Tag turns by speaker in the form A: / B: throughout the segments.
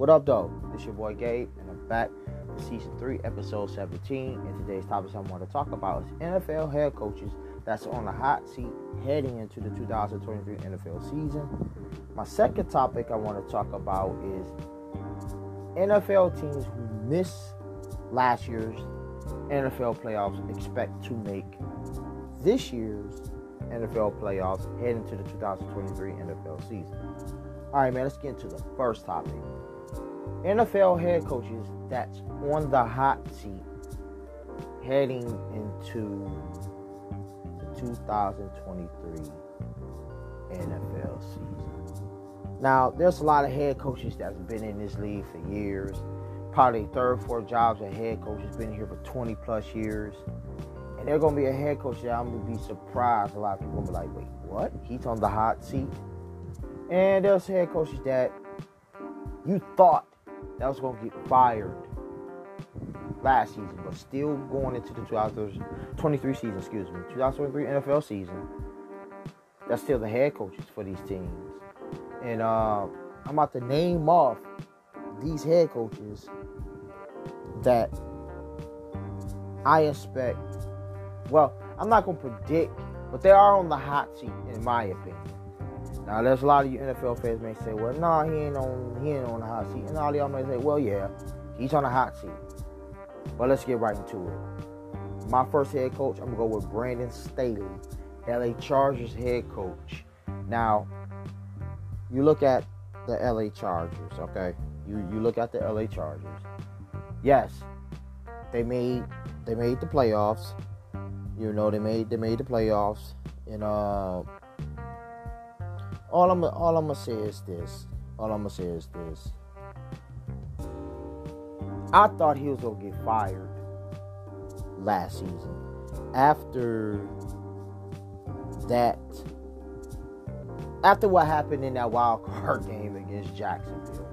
A: What up, though? This your boy Gabe, and I'm back for season 3, episode 17. And today's topic I want to talk about is NFL head coaches that's on the hot seat heading into the 2023 NFL season. My second topic I want to talk about is NFL teams who missed last year's NFL playoffs expect to make this year's NFL playoffs heading to the 2023 NFL season. All right, man, let's get into the first topic. NFL head coaches that's on the hot seat heading into the 2023 NFL season. Now, there's a lot of head coaches that's been in this league for years. Probably third, fourth jobs as head coach has been here for 20 plus years. And they're going to be a head coach that I'm going to be surprised. A lot of people going to be like, wait, what? He's on the hot seat? And there's head coaches that you thought that was going to get fired last season, but still going into the 2023 season, excuse me, 2023 NFL season. That's still the head coaches for these teams. And uh, I'm about to name off these head coaches that I expect. Well, I'm not going to predict, but they are on the hot seat, in my opinion. Now, there's a lot of you NFL fans may say, "Well, nah, he ain't on, he ain't on the hot seat," and all y'all may say, "Well, yeah, he's on the hot seat." But let's get right into it. My first head coach, I'm gonna go with Brandon Staley, LA Chargers head coach. Now, you look at the LA Chargers, okay? You you look at the LA Chargers. Yes, they made they made the playoffs. You know, they made they made the playoffs, and uh all I'm all I'm gonna say is this. All I'm gonna say is this. I thought he was gonna get fired last season. After that, after what happened in that wild card game against Jacksonville,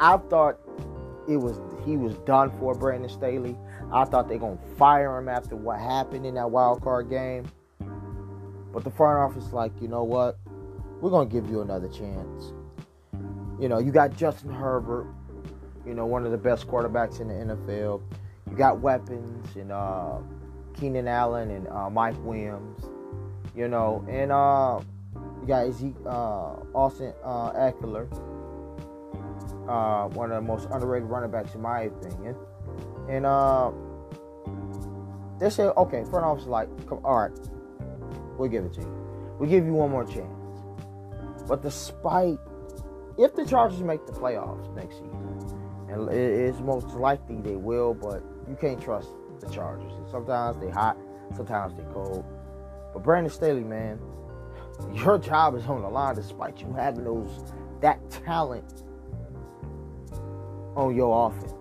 A: I thought it was he was done for Brandon Staley. I thought they're gonna fire him after what happened in that wild card game. But the front office, like, you know what? We're going to give you another chance. You know, you got Justin Herbert, you know, one of the best quarterbacks in the NFL. You got weapons and uh, Keenan Allen and uh, Mike Williams, you know, and uh, you got Zeke, uh, Austin uh, Ekeler, uh, one of the most underrated running backs in my opinion. And uh, they say, okay, front office like, all right, we'll give it to you. We'll give you one more chance. But despite, if the Chargers make the playoffs next season, and it is most likely they will, but you can't trust the Chargers. Sometimes they hot, sometimes they cold. But Brandon Staley, man, your job is on the line despite you having those that talent on your offense.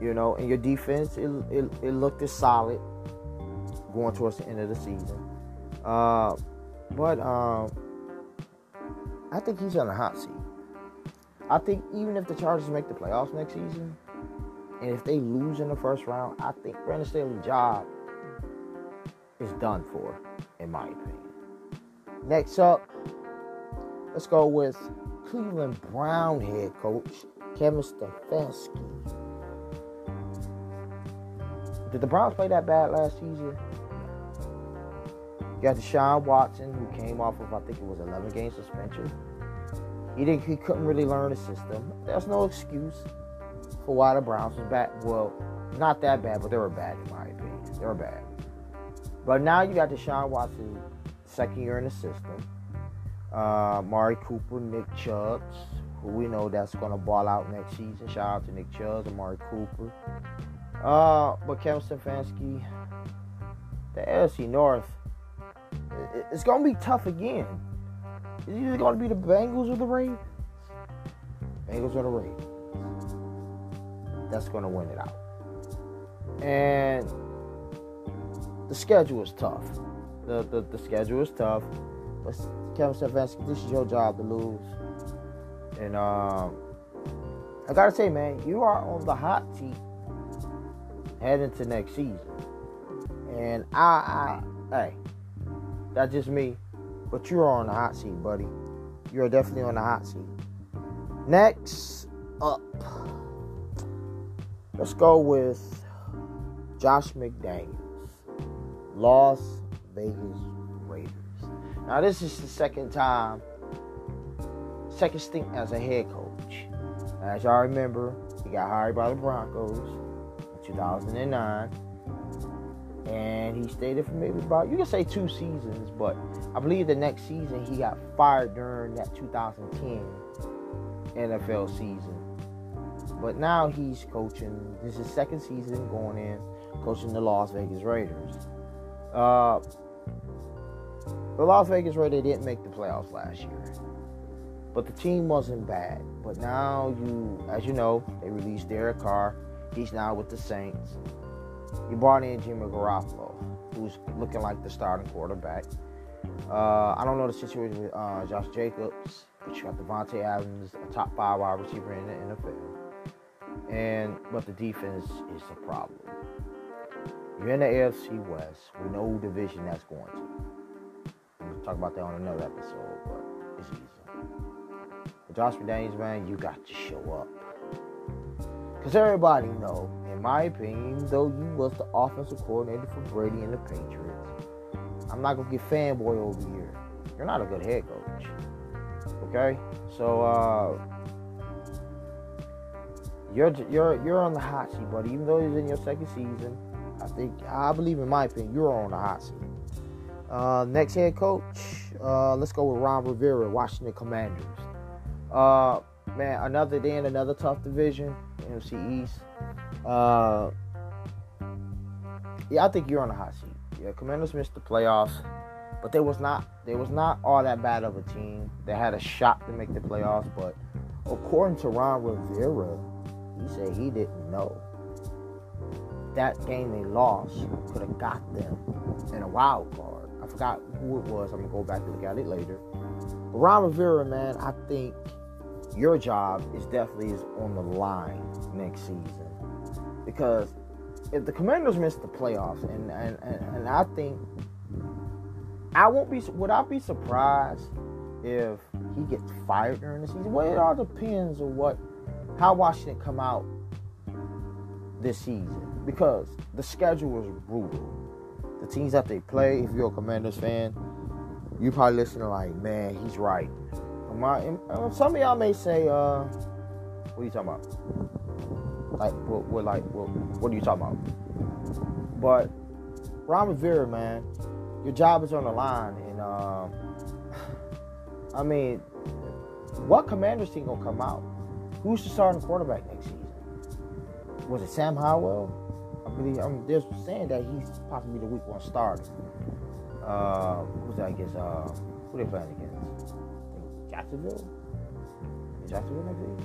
A: You know, and your defense, it, it, it looked as solid going towards the end of the season. Uh, but um, I think he's on the hot seat. I think even if the Chargers make the playoffs next season, and if they lose in the first round, I think Brandon Staley's job is done for, in my opinion. Next up, let's go with Cleveland Brown head coach Kevin Stefanski. Did the Browns play that bad last season? You got Deshaun Watson, who came off of I think it was 11 game suspension. He didn't, he couldn't really learn the system. There's no excuse for why the Browns was bad. Well, not that bad, but they were bad in my opinion. They were bad. But now you got Deshaun Watson, second year in the system. Uh, Mari Cooper, Nick Chubb, who we know that's going to ball out next season. Shout out to Nick Chubb and Mari Cooper. Uh, but Kevin Stefanski, the AFC North it's to be tough again. Either going to be the Bengals or the Ravens. Bengals or the Ravens. That's to win it out. And the schedule is tough. The, the, the schedule is tough. But Kevin Stefanski, this is your job to lose. And um, I gotta say, man, you are on the hot seat heading to next season. And I, I hey, that's just me. But you're on the hot seat, buddy. You're definitely on the hot seat. Next up, let's go with Josh McDaniels, Las Vegas Raiders. Now, this is the second time, second stint as a head coach. As y'all remember, he got hired by the Broncos in 2009 and he stayed there for maybe about you can say two seasons, but I believe the next season he got fired during that 2010 NFL season. But now he's coaching. This is second season going in, coaching the Las Vegas Raiders. Uh, the Las Vegas Raiders didn't make the playoffs last year, but the team wasn't bad. But now you, as you know, they released Derek Carr. He's now with the Saints. You brought in Jimmy Garoppolo, who's looking like the starting quarterback. Uh, I don't know the situation with uh, Josh Jacobs, but you got Davante Adams, a top five wide receiver in the NFL. And but the defense is a problem. You're in the AFC West. We know who division that's going to. We'll talk about that on another episode, but it's easy. But Josh McDaniels, man, you got to show up. Because everybody know in my opinion, though you was the offensive coordinator for Brady and the Patriots, I'm not gonna get fanboy over here. You're not a good head coach. Okay, so uh, you're you're you're on the hot seat, buddy. Even though it's in your second season, I think I believe, in my opinion, you're on the hot seat. Uh, next head coach, uh, let's go with Ron Rivera, Washington Commanders. Uh, man, another day in another tough division, NFC East. Uh, yeah, I think you're on the hot seat. Yeah, Commanders missed the playoffs, but they was not they was not all that bad of a team. They had a shot to make the playoffs, but according to Ron Rivera, he said he didn't know that game they lost could have got them in a wild card. I forgot who it was. I'm gonna go back and look at it later. But Ron Rivera, man, I think your job is definitely is on the line next season because if the Commanders miss the playoffs, and and, and, and I think I won't be would I be surprised if he gets fired during the season? Well, it all depends on what how Washington come out this season because the schedule was brutal. The teams that they play, if you're a Commanders fan, you probably listening like, man, he's right. Some of y'all may say, uh, what are you talking about? Like, what, what like, what, what are you talking about? But Ron Rivera, man, your job is on the line, and um, I mean, what Commanders team gonna come out? Who's the starting quarterback next season? Was it Sam Howell? I believe I mean, they're saying that he's possibly the week one starter. Uh, who's that against? Uh, who they playing against? Jacksonville. Jacksonville next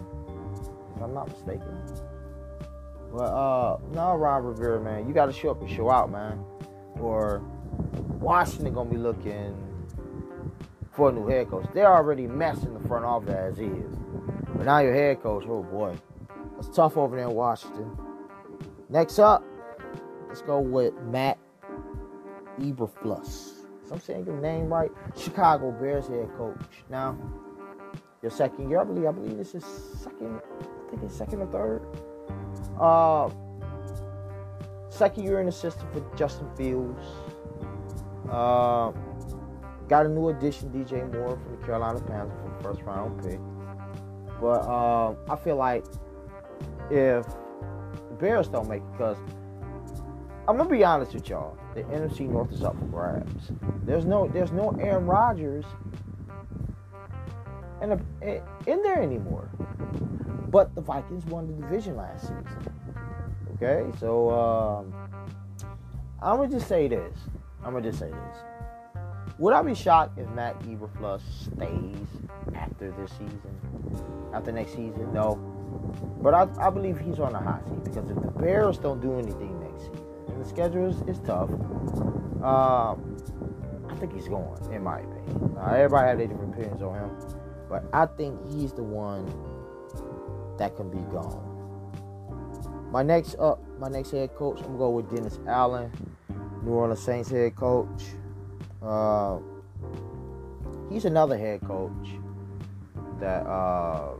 A: if I'm not mistaken. But uh, no, Ron Rivera, man, you got to show up and show out, man. Or Washington gonna be looking for a new head coach. They're already messing the front office as is. But now your head coach, oh boy, it's tough over there in Washington. Next up, let's go with Matt Eberflus. So I'm saying your name right. Chicago Bears head coach. Now, your second year, I believe. I believe this is second. I think it's second or third. Uh, second year in the system for Justin Fields. Uh, got a new addition, DJ Moore from the Carolina Panthers from the first round pick. But uh, I feel like if the Bears don't make it, because I'm gonna be honest with y'all, the NFC North is up for grabs. There's no, there's no Aaron Rodgers in, a, in there anymore. But the Vikings won the division last season. Okay, so um, I'm gonna just say this. I'm gonna just say this. Would I be shocked if Matt Eberflus stays after this season? After next season? No. But I, I believe he's on the hot seat because if the Bears don't do anything next season, and the schedule is, is tough, um, I think he's going, in my opinion. Everybody had their different opinions on him, but I think he's the one that can be gone. My next up, my next head coach, I'm gonna go with Dennis Allen, New Orleans Saints head coach. Uh, he's another head coach that uh,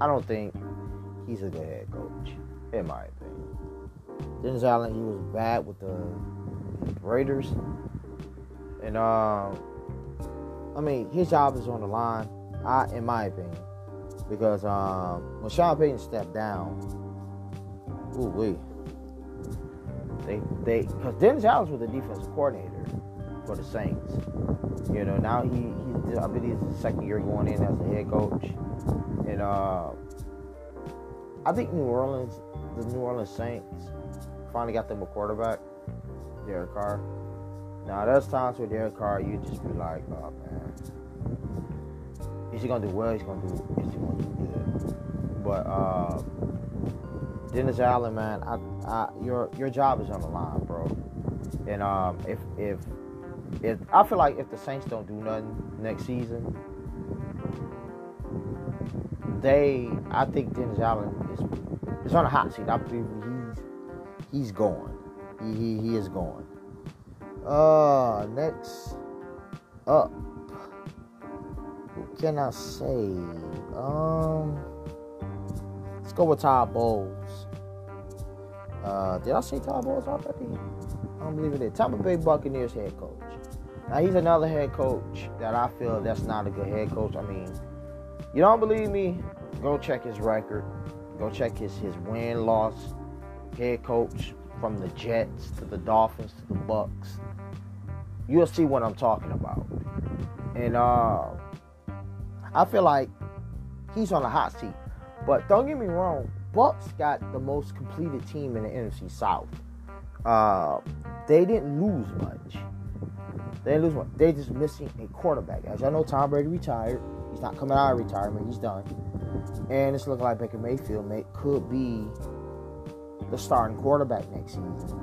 A: I don't think he's a good head coach, in my opinion. Dennis Allen, he was bad with the Raiders, and um, I mean his job is on the line. I, in my opinion, because um, when Sean Payton stepped down, ooh wee, they they because Dennis Allen was the defensive coordinator for the Saints. You know, now he he's I believe he's his second year going in as a head coach, and uh, I think New Orleans, the New Orleans Saints, finally got them a quarterback, Derek Carr. Now there's times with Derek Carr you just be like, oh man, is he gonna do well? He's gonna do. Is he gonna do good? But uh, Dennis Allen, man, I, I, your your job is on the line, bro. And um, if if if I feel like if the Saints don't do nothing next season, they I think Dennis Allen is is on a hot seat. I believe he's he's going. He he, he is going. Uh next up. What can I say? Um let's go with Todd Bowles. Uh did I say Todd Bowles already? I don't believe it. Tampa Bay Buccaneers head coach. Now he's another head coach that I feel that's not a good head coach. I mean, you don't believe me? Go check his record. Go check his his win loss head coach from the Jets to the Dolphins to the Bucs. You'll see what I'm talking about. And uh, I feel like he's on the hot seat. But don't get me wrong, Bucs got the most completed team in the NFC South. Uh, they didn't lose much. They didn't lose much. They just missing a quarterback. As y'all know, Tom Brady retired. He's not coming out of retirement. He's done. And it's looking like Baker Mayfield may, could be the starting quarterback next season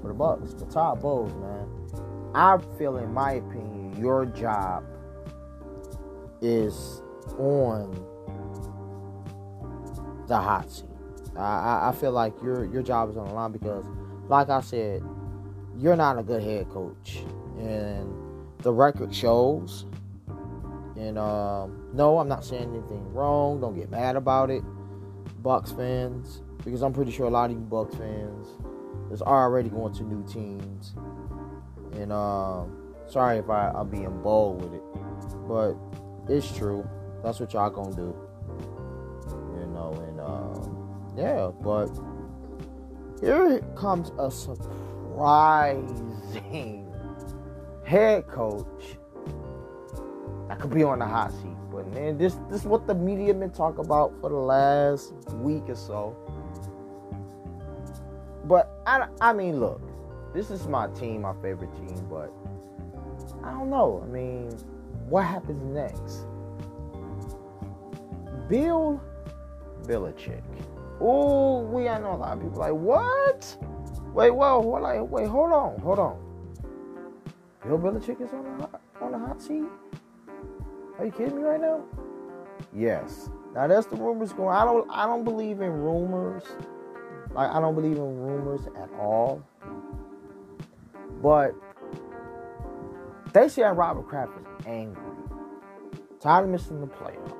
A: for the Bucs. But Todd Bowles, man, I feel, in my opinion, your job is on the hot seat. I, I feel like your your job is on the line because, like I said, you're not a good head coach, and the record shows. And um, no, I'm not saying anything wrong. Don't get mad about it, Bucs fans, because I'm pretty sure a lot of you Bucs fans is already going to new teams. And um, sorry if I, I'm being bold with it, but it's true. That's what y'all gonna do. You know, and um, yeah, but here comes a surprising head coach that could be on the hot seat. But man, this this is what the media been talking about for the last week or so. But I, I mean, look, this is my team, my favorite team, but I don't know. I mean, what happens next? Bill Belichick. Oh, we I know a lot of people like what? Wait, whoa, what? Like, wait, hold on, hold on. Bill Belichick is on the hot, on the hot seat. Are you kidding me right now? Yes. Now that's the rumors going. I don't. I don't believe in rumors. Like I don't believe in rumors at all. But they say Robert Kraft angry, tired of missing the playoffs.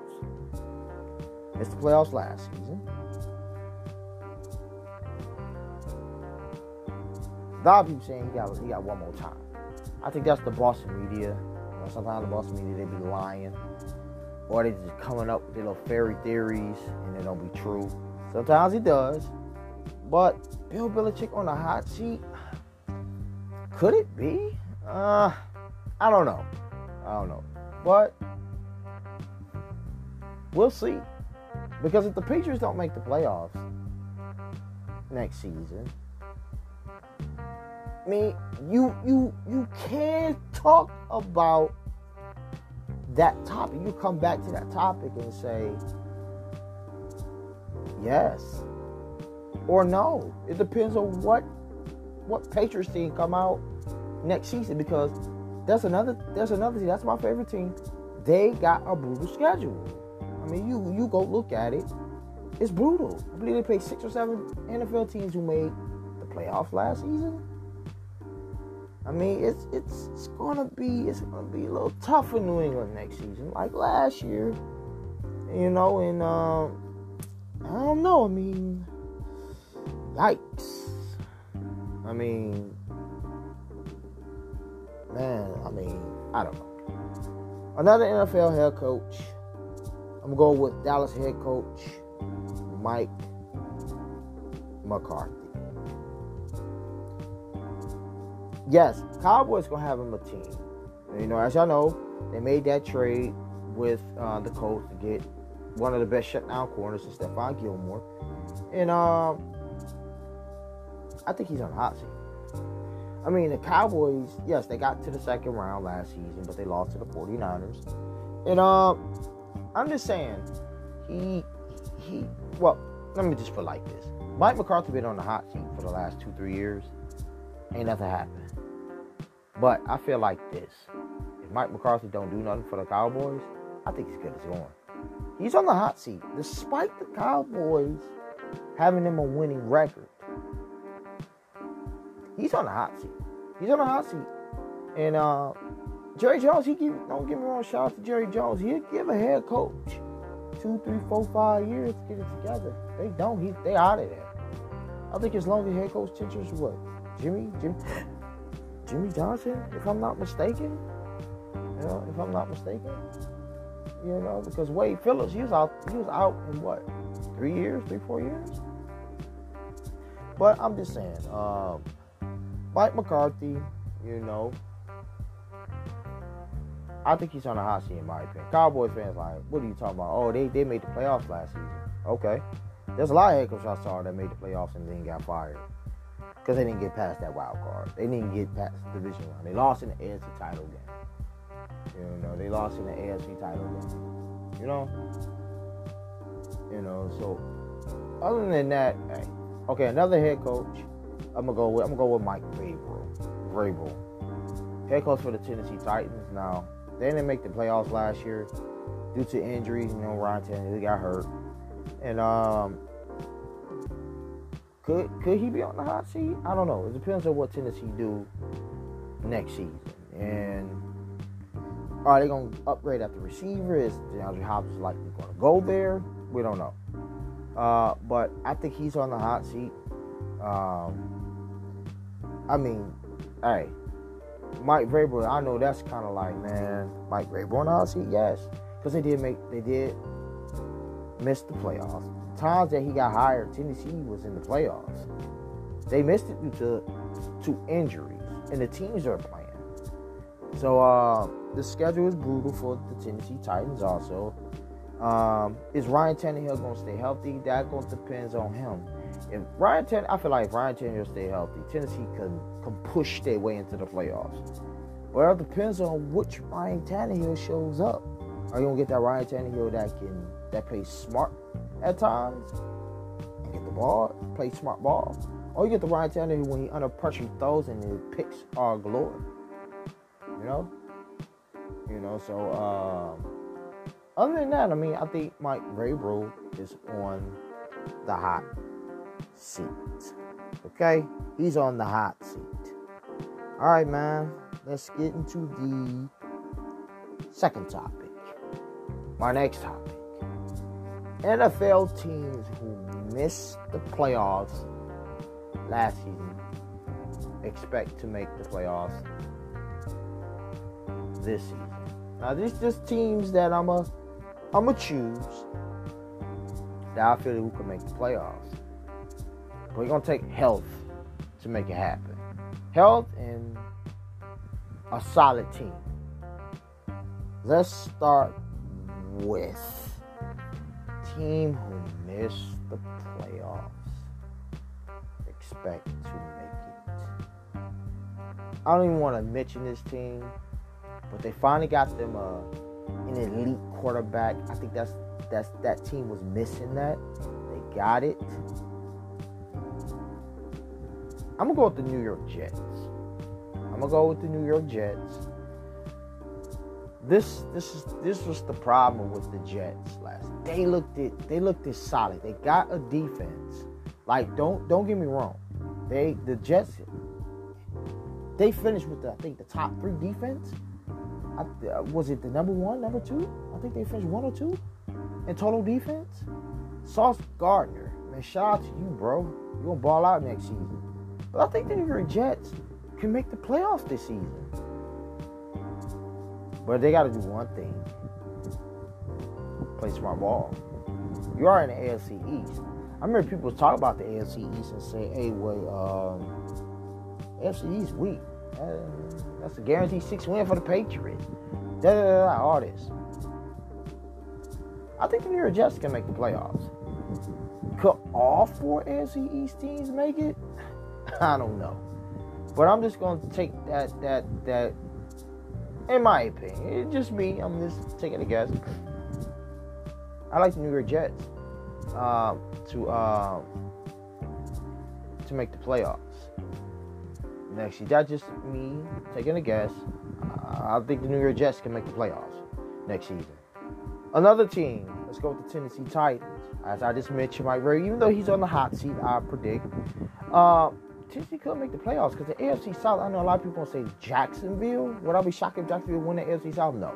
A: Missed the playoffs last season. A lot of people saying he got he got one more time. I think that's the Boston media. You know, sometimes the Boston media they be lying, or they just coming up with little fairy theories and they don't be true. Sometimes he does, but Bill Belichick on the hot seat, could it be? Uh, I don't know. I don't know, but we'll see. Because if the Patriots don't make the playoffs next season, I mean, you you you can't talk about that topic. You come back to that topic and say yes or no. It depends on what what Patriots team come out next season because that's another that's another team. That's my favorite team. They got a brutal schedule. I mean, you you go look at it. It's brutal. I believe they played six or seven NFL teams who made the playoffs last season. I mean, it's it's it's gonna be it's gonna be a little tough for New England next season, like last year. You know, and um, I don't know. I mean, yikes. I mean, man, I mean, I don't know. Another NFL head coach. I'm going with Dallas head coach Mike McCarthy. Yes, Cowboys gonna have him a team. You know, as y'all know, they made that trade with uh, the Colts to get one of the best shutdown corners Stephon Gilmore, and um, I think he's on the hot seat. I mean, the Cowboys, yes, they got to the second round last season, but they lost to the 49ers. And um, I'm just saying, he he well, let me just put like this. Mike McCarthy been on the hot seat for the last two, three years. Ain't nothing happened. But I feel like this. If Mike McCarthy don't do nothing for the Cowboys, I think he's good as going. He's on the hot seat, despite the Cowboys having him a winning record. He's on the hot seat. He's on the hot seat. And uh, Jerry Jones, he give, don't get me wrong, shout out to Jerry Jones. He'll give a head coach two, three, four, five years to get it together. They don't. He, they out of there. I think as long as head coach tenure is what? Jimmy? Jimmy? Jimmy Johnson, if I'm not mistaken. You know, if I'm not mistaken. You know, because Wade Phillips, he was out he was out in what? Three years, three, four years? But I'm just saying, um, Mike McCarthy, you know, I think he's on a hot seat in my opinion. Cowboys fans like, what are you talking about? Oh, they, they made the playoffs last season. Okay. There's a lot of head coaches I saw that made the playoffs and then got fired. Because they didn't get past that wild card. They didn't get past the division round. They lost in the AFC title game. You know, they lost in the AFC title game. You know? You know, so other than that, hey, okay, another head coach. I'm gonna go with I'm gonna go with Mike Vrabel. Vrabel. Head coach for the Tennessee Titans. Now, they didn't make the playoffs last year due to injuries. You know, Ryan Tannehill got hurt, and um, could could he be on the hot seat? I don't know. It depends on what Tennessee do next season. And are they gonna upgrade at the receiver? Is DeAndre Hopkins likely gonna go there? We don't know. Uh, but I think he's on the hot seat. Um, I mean, hey, Mike Vrabel, I know that's kind of like, man, Mike Vrabel on the yes, because they did make, they did miss the playoffs times that he got hired, Tennessee was in the playoffs. They missed it due to to injuries, and the teams are playing. So uh, the schedule is brutal for the Tennessee Titans. Also, um, is Ryan Tannehill going to stay healthy? That to depends on him. If Ryan Tannehill, I feel like if Ryan Tannehill stay healthy, Tennessee can can push their way into the playoffs. Well, it depends on which Ryan Tannehill shows up. Are you gonna get that Ryan Tannehill that can that plays smart at times and get the ball, play smart ball. Or you get the Ryan Tannehill when he under pressure throws and it picks our glory. You know? You know, so um, other than that, I mean, I think Mike Vrabel is on the hot seat. Okay? He's on the hot seat. All right, man. Let's get into the second topic. My next topic. NFL teams who missed the playoffs last season expect to make the playoffs this season. Now, these just teams that I'm a I'm gonna choose that I feel who can make the playoffs. We're gonna take health to make it happen. Health and a solid team. Let's start with team who missed the playoffs expect to make it. I don't even want to mention this team, but they finally got them uh, an elite quarterback. I think that's that's that team was missing that. They got it. I'm gonna go with the New York Jets. I'm gonna go with the New York Jets this this is this was the problem with the Jets last. They looked it they looked it solid. They got a defense. Like don't don't get me wrong. They the Jets they finished with the, I think the top three defense. I, uh, was it the number one, number two? I think they finished one or two in total defense. Sauce Gardner, man, shout out to you, bro. You gonna ball out next season. But I think the New York Jets can make the playoffs this season. But they got to do one thing: play smart ball. You are in the AFC East. I remember people talk about the AFC East and say, "Hey, wait, um, AFC East weak. Uh, that's a guaranteed six win for the Patriots." Da, da, da, da, all this. I think the New York Jets can make the playoffs. Could all four AFC East teams make it? I don't know. But I'm just gonna take that that that in my opinion. It's just me. I'm just taking a guess. I like the New York Jets uh, to uh, to make the playoffs next year. That's just me taking a guess. Uh, I think the New York Jets can make the playoffs next season. Another team. Let's go with the Tennessee Titans. As I just mentioned, Mike Ray, even though he's on the hot seat, I predict uh, Tennessee could make the playoffs because the AFC South. I know a lot of people say Jacksonville. Would I be shocked if Jacksonville win the AFC South? No.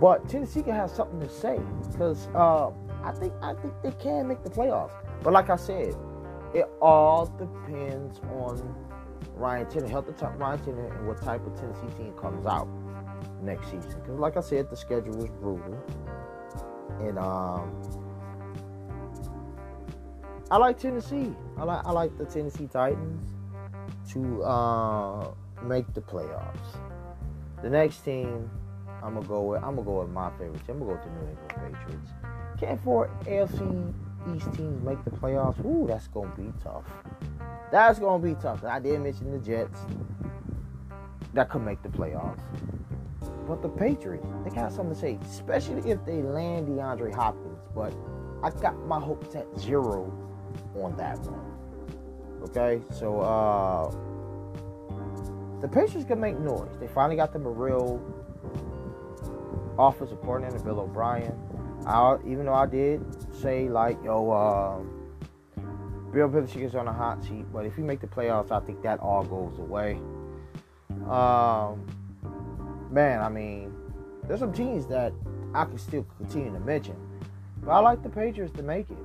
A: But Tennessee can have something to say because uh, I think I think they can make the playoffs. But like I said, it all depends on Ryan Tannehill, health of Ryan Tannehill, and what type of Tennessee team comes out next season. Because like I said, the schedule is brutal, and um, I like Tennessee. I like I like the Tennessee Titans to uh, make the playoffs. The next team I'm gonna go with I'm gonna go with my favorite team. I'm gonna go with the New England Patriots. Can four AFC East teams make the playoffs? Ooh, that's gonna be tough. That's gonna be tough. I did mention the Jets that could make the playoffs. But the Patriots, they got something to say, especially if they land DeAndre Hopkins. But I got my hopes at zero on that one. Okay, so uh the Patriots can make noise. They finally got them a real offensive coordinator, Bill O'Brien. I, even though I did say like, yo, uh, Bill Belichick is on a hot seat, but if you make the playoffs, I think that all goes away. Um, man, I mean, there's some teams that I can still continue to mention, but I like the Patriots to make it.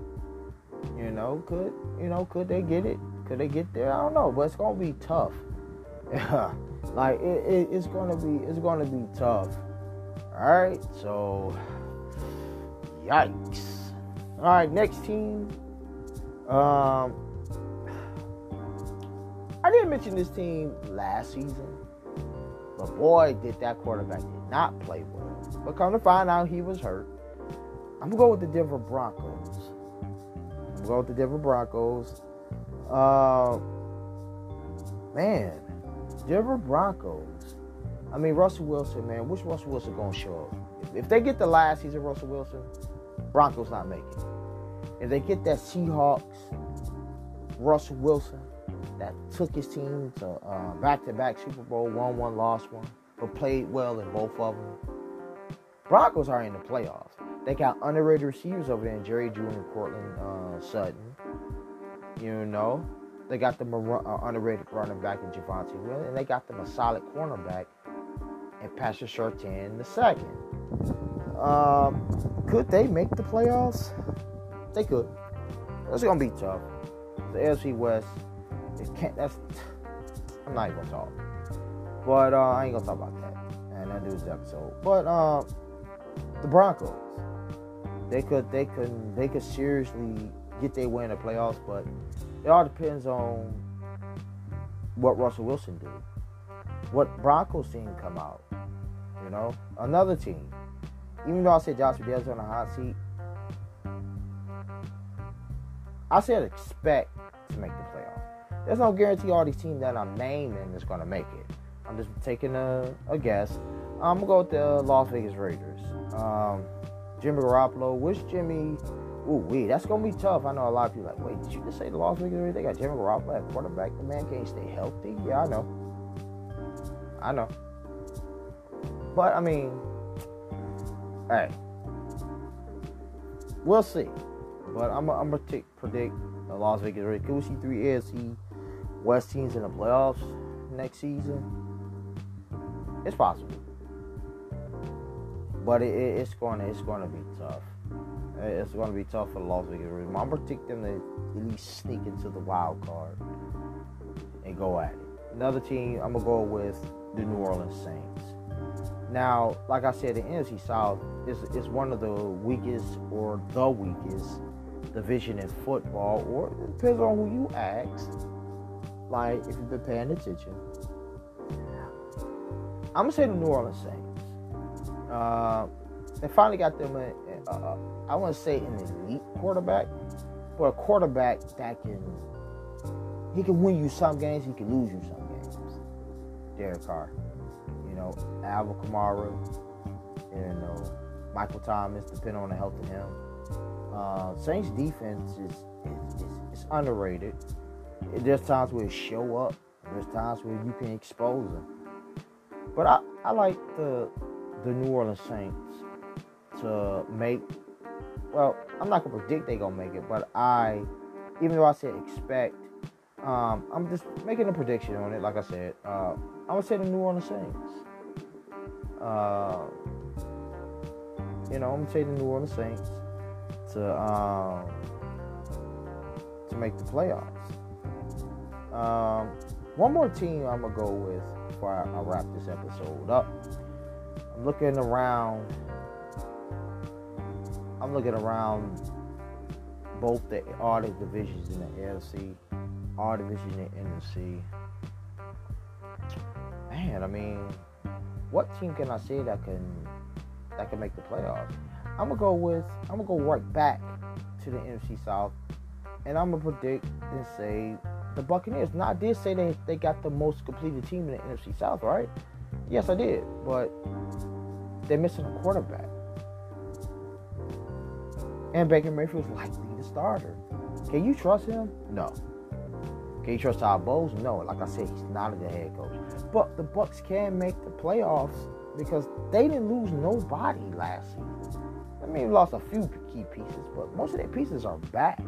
A: You know, could you know could they get it? Could they get there? I don't know, but it's gonna be tough. like it, it, it's gonna be it's gonna be tough. All right, so yikes. All right, next team. Um, I didn't mention this team last season, but boy, did that quarterback did not play well. But come to find out, he was hurt. I'm gonna go with the Denver Broncos. I'm with the Denver Broncos. Uh, man, Denver Broncos. I mean, Russell Wilson, man. Which Russell Wilson gonna show up? If, if they get the last season, Russell Wilson, Broncos not making. If they get that Seahawks, Russell Wilson, that took his team to uh, back-to-back Super Bowl, won one, lost one, but played well in both of them. Broncos are in the playoffs. They got underrated receivers over there in Jerry Jeudy and Courtland uh, Sutton. You know, they got the uh, underrated running back in Javonte Williams, and they got them a solid cornerback and Patrick Surtain the second. Um, could they make the playoffs? They could. It's gonna be tough. The AFC West, it can't. That's. I'm not even gonna talk. But uh, I ain't gonna talk about that. And that news episode. But uh, the Broncos, they could, they could, they could seriously get their way in the playoffs. But it all depends on what Russell Wilson do. What Broncos team come out. You know, another team. Even though I said Josh McDaniels on the hot seat, I said expect to make the playoffs. There's no guarantee all these teams that I'm naming is to make it. I'm just taking a, a guess. I'm gonna go with the Las Vegas Raiders. Um, Jimmy Garoppolo. Which Jimmy? Ooh, wait, that's gonna be tough. I know a lot of people like, wait, did you just say the Las Vegas Raiders? They got Jimmy Garoppolo at quarterback. The man can't stay healthy. Yeah, I know. I know. But I mean, hey, we'll see. But I'm, I'm gonna take, predict the Las Vegas Raiders. Could we see three AFC West teams in the playoffs next season? It's possible, but it, it, it's gonna it's gonna be tough. It's going to be tough for Las Vegas going to take them to at least sneak into the wild card and go at it. Another team I'm going to go with the New Orleans Saints. Now, like I said, the NFC South is, is one of the weakest or the weakest division in football, or it depends on who you ask. Like, if you've been paying attention. I'm going to say the New Orleans Saints. Uh, they finally got them, a, uh, I want to say, an elite quarterback, but a quarterback that can, he can win you some games, he can lose you some games. Derek Carr you know, Alvin Kamara, you know, Michael Thomas, depending on the health of him. Uh, Saints defense is, is, is, is underrated. There's times where it show up. There's times where you can expose them. But I, I like the the New Orleans Saints to make. Well, I'm not gonna predict they're gonna make it, but I, even though I said expect, um, I'm just making a prediction on it. Like I said, uh, I'm gonna say the New Orleans Saints. Uh, you know, I'm gonna say the New Orleans Saints to um, to make the playoffs. Um, one more team I'm gonna go with before I, I wrap this episode up. Looking around. I'm looking around both the all the divisions in the AFC, all divisions in the NFC. Man, I mean, what team can I say that can that can make the playoffs? I'm gonna go with I'm gonna go right back to the NFC South, and I'm gonna predict and say the Buccaneers. Now I did say they they got the most completed team in the NFC South, right? Yes, I did, but they're missing a quarterback, and Baker Mayfield's likely the starter. Can you trust him? No. Can you trust Todd Bowles? No. Like I said, he's not a good head coach. But the Bucs can make the playoffs because they didn't lose nobody last season. I mean, we lost a few key pieces, but most of their pieces are back.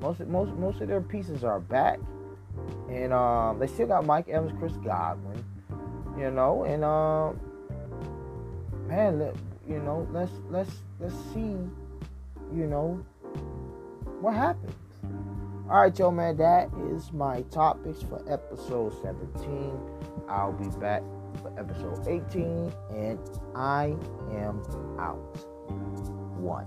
A: Most most most of their pieces are back, and um, they still got Mike Evans, Chris Godwin, you know, and um, man, let, you know, let's let's let's see, you know, what happens. All right, yo, man, that is my topics for episode 17. I'll be back for episode 18, and I am out. One.